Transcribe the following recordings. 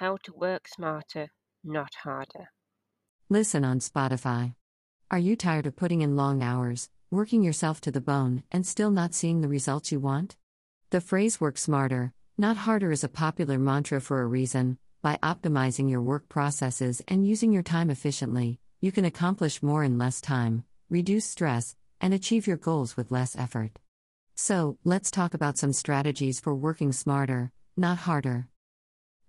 How to Work Smarter, Not Harder. Listen on Spotify. Are you tired of putting in long hours, working yourself to the bone, and still not seeing the results you want? The phrase work smarter, not harder is a popular mantra for a reason. By optimizing your work processes and using your time efficiently, you can accomplish more in less time, reduce stress, and achieve your goals with less effort. So, let's talk about some strategies for working smarter, not harder.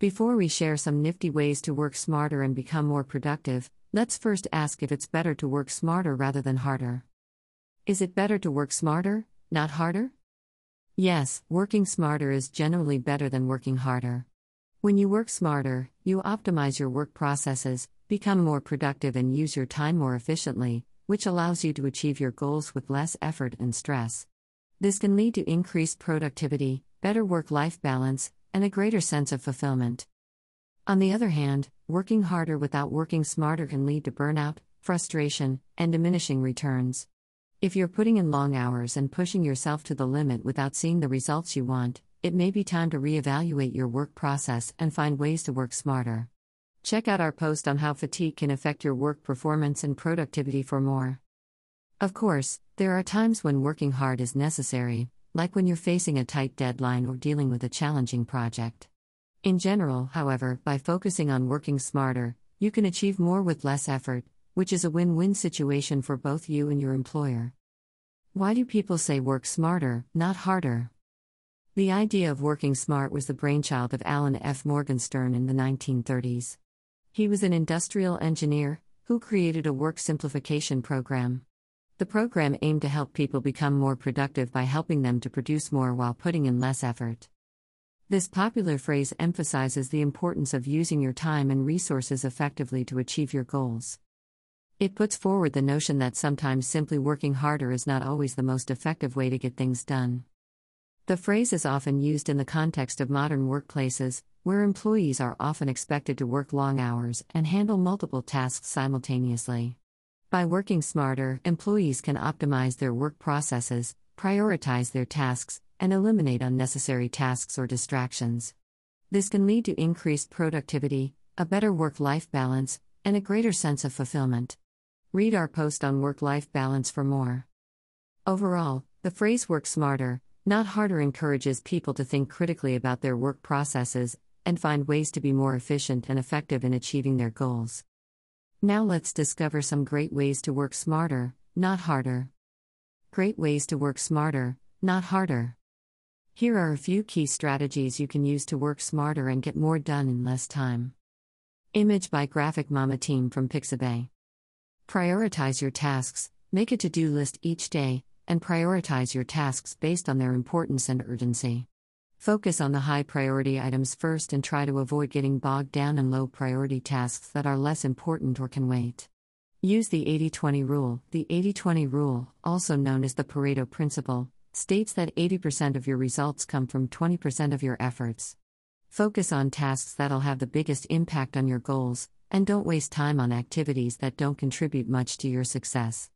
Before we share some nifty ways to work smarter and become more productive, let's first ask if it's better to work smarter rather than harder. Is it better to work smarter, not harder? Yes, working smarter is generally better than working harder. When you work smarter, you optimize your work processes, become more productive, and use your time more efficiently, which allows you to achieve your goals with less effort and stress. This can lead to increased productivity, better work life balance, and a greater sense of fulfillment. On the other hand, working harder without working smarter can lead to burnout, frustration, and diminishing returns. If you're putting in long hours and pushing yourself to the limit without seeing the results you want, it may be time to reevaluate your work process and find ways to work smarter. Check out our post on how fatigue can affect your work performance and productivity for more. Of course, there are times when working hard is necessary, like when you're facing a tight deadline or dealing with a challenging project. In general, however, by focusing on working smarter, you can achieve more with less effort, which is a win win situation for both you and your employer. Why do people say work smarter, not harder? The idea of working smart was the brainchild of Alan F. Morgenstern in the 1930s. He was an industrial engineer who created a work simplification program. The program aimed to help people become more productive by helping them to produce more while putting in less effort. This popular phrase emphasizes the importance of using your time and resources effectively to achieve your goals. It puts forward the notion that sometimes simply working harder is not always the most effective way to get things done. The phrase is often used in the context of modern workplaces, where employees are often expected to work long hours and handle multiple tasks simultaneously. By working smarter, employees can optimize their work processes, prioritize their tasks, and eliminate unnecessary tasks or distractions. This can lead to increased productivity, a better work life balance, and a greater sense of fulfillment. Read our post on work life balance for more. Overall, the phrase work smarter, not harder encourages people to think critically about their work processes and find ways to be more efficient and effective in achieving their goals. Now let's discover some great ways to work smarter, not harder. Great ways to work smarter, not harder. Here are a few key strategies you can use to work smarter and get more done in less time. Image by Graphic Mama Team from Pixabay. Prioritize your tasks, make a to do list each day, and prioritize your tasks based on their importance and urgency. Focus on the high priority items first and try to avoid getting bogged down in low priority tasks that are less important or can wait. Use the 80 20 rule. The 80 20 rule, also known as the Pareto principle, states that 80% of your results come from 20% of your efforts. Focus on tasks that'll have the biggest impact on your goals, and don't waste time on activities that don't contribute much to your success.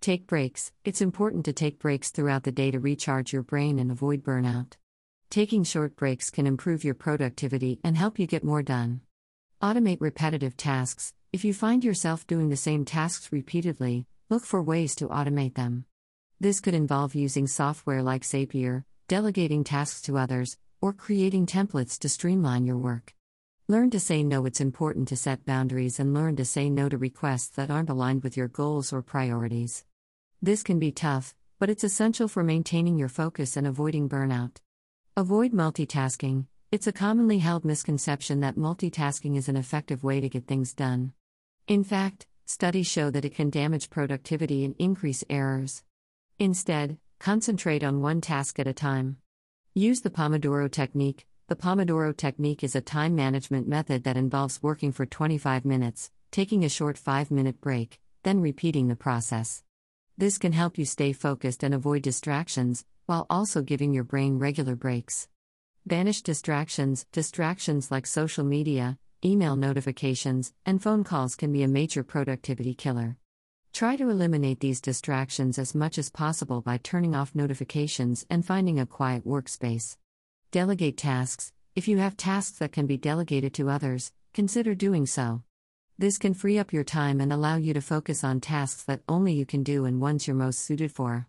Take breaks. It's important to take breaks throughout the day to recharge your brain and avoid burnout. Taking short breaks can improve your productivity and help you get more done. Automate repetitive tasks. If you find yourself doing the same tasks repeatedly, look for ways to automate them. This could involve using software like Zapier, delegating tasks to others, or creating templates to streamline your work. Learn to say no. It's important to set boundaries and learn to say no to requests that aren't aligned with your goals or priorities. This can be tough, but it's essential for maintaining your focus and avoiding burnout. Avoid multitasking. It's a commonly held misconception that multitasking is an effective way to get things done. In fact, studies show that it can damage productivity and increase errors. Instead, concentrate on one task at a time. Use the Pomodoro technique. The Pomodoro technique is a time management method that involves working for 25 minutes, taking a short 5 minute break, then repeating the process. This can help you stay focused and avoid distractions, while also giving your brain regular breaks. Banish distractions. Distractions like social media, email notifications, and phone calls can be a major productivity killer. Try to eliminate these distractions as much as possible by turning off notifications and finding a quiet workspace. Delegate tasks. If you have tasks that can be delegated to others, consider doing so. This can free up your time and allow you to focus on tasks that only you can do and ones you're most suited for.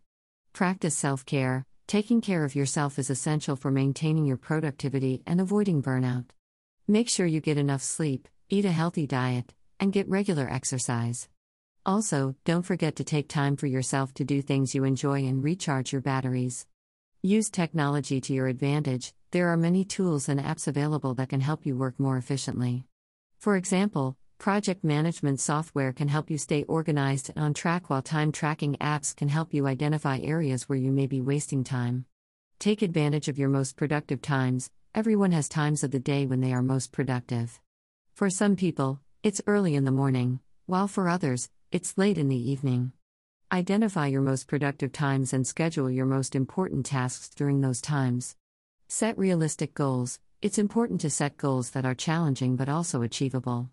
Practice self care. Taking care of yourself is essential for maintaining your productivity and avoiding burnout. Make sure you get enough sleep, eat a healthy diet, and get regular exercise. Also, don't forget to take time for yourself to do things you enjoy and recharge your batteries. Use technology to your advantage, there are many tools and apps available that can help you work more efficiently. For example, project management software can help you stay organized and on track, while time tracking apps can help you identify areas where you may be wasting time. Take advantage of your most productive times, everyone has times of the day when they are most productive. For some people, it's early in the morning, while for others, it's late in the evening. Identify your most productive times and schedule your most important tasks during those times. Set realistic goals. It's important to set goals that are challenging but also achievable.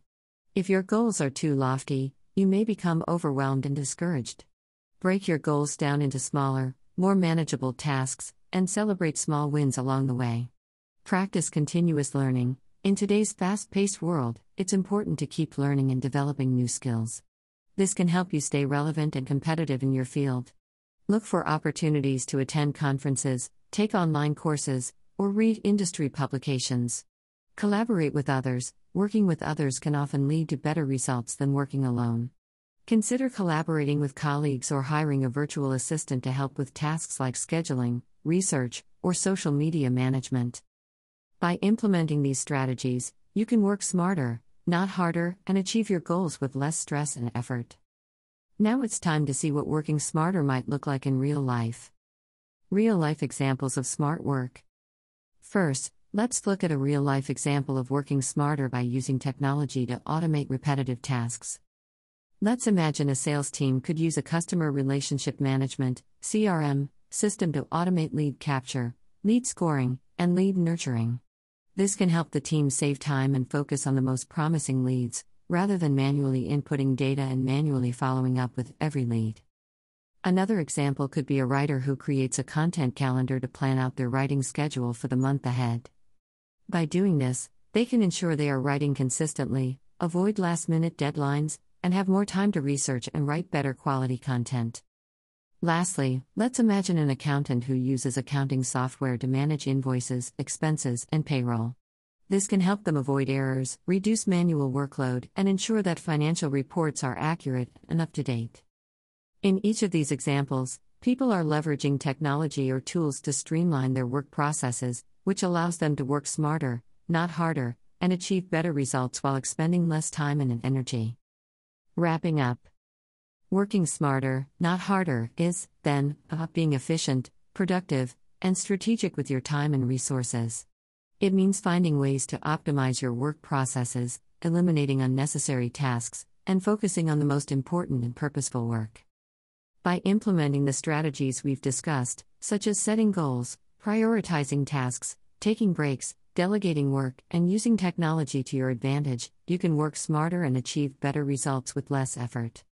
If your goals are too lofty, you may become overwhelmed and discouraged. Break your goals down into smaller, more manageable tasks, and celebrate small wins along the way. Practice continuous learning. In today's fast paced world, it's important to keep learning and developing new skills. This can help you stay relevant and competitive in your field. Look for opportunities to attend conferences, take online courses, or read industry publications. Collaborate with others. Working with others can often lead to better results than working alone. Consider collaborating with colleagues or hiring a virtual assistant to help with tasks like scheduling, research, or social media management. By implementing these strategies, you can work smarter, not harder, and achieve your goals with less stress and effort. Now it's time to see what working smarter might look like in real life. Real life examples of smart work. First, let's look at a real life example of working smarter by using technology to automate repetitive tasks. Let's imagine a sales team could use a customer relationship management CRM system to automate lead capture, lead scoring, and lead nurturing. This can help the team save time and focus on the most promising leads, rather than manually inputting data and manually following up with every lead. Another example could be a writer who creates a content calendar to plan out their writing schedule for the month ahead. By doing this, they can ensure they are writing consistently, avoid last minute deadlines, and have more time to research and write better quality content. Lastly, let's imagine an accountant who uses accounting software to manage invoices, expenses, and payroll. This can help them avoid errors, reduce manual workload, and ensure that financial reports are accurate and up to date. In each of these examples, people are leveraging technology or tools to streamline their work processes, which allows them to work smarter, not harder, and achieve better results while expending less time and energy. Wrapping up Working smarter, not harder, is, then, about being efficient, productive, and strategic with your time and resources. It means finding ways to optimize your work processes, eliminating unnecessary tasks, and focusing on the most important and purposeful work. By implementing the strategies we've discussed, such as setting goals, prioritizing tasks, taking breaks, delegating work, and using technology to your advantage, you can work smarter and achieve better results with less effort.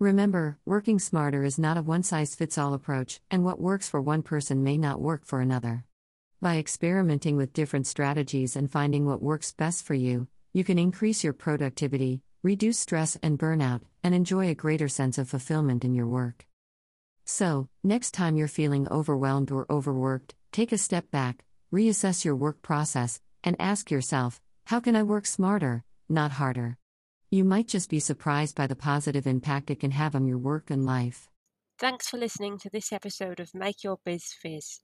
Remember, working smarter is not a one size fits all approach, and what works for one person may not work for another. By experimenting with different strategies and finding what works best for you, you can increase your productivity, reduce stress and burnout, and enjoy a greater sense of fulfillment in your work. So, next time you're feeling overwhelmed or overworked, take a step back, reassess your work process, and ask yourself how can I work smarter, not harder? You might just be surprised by the positive impact it can have on your work and life. Thanks for listening to this episode of Make Your Biz Fizz.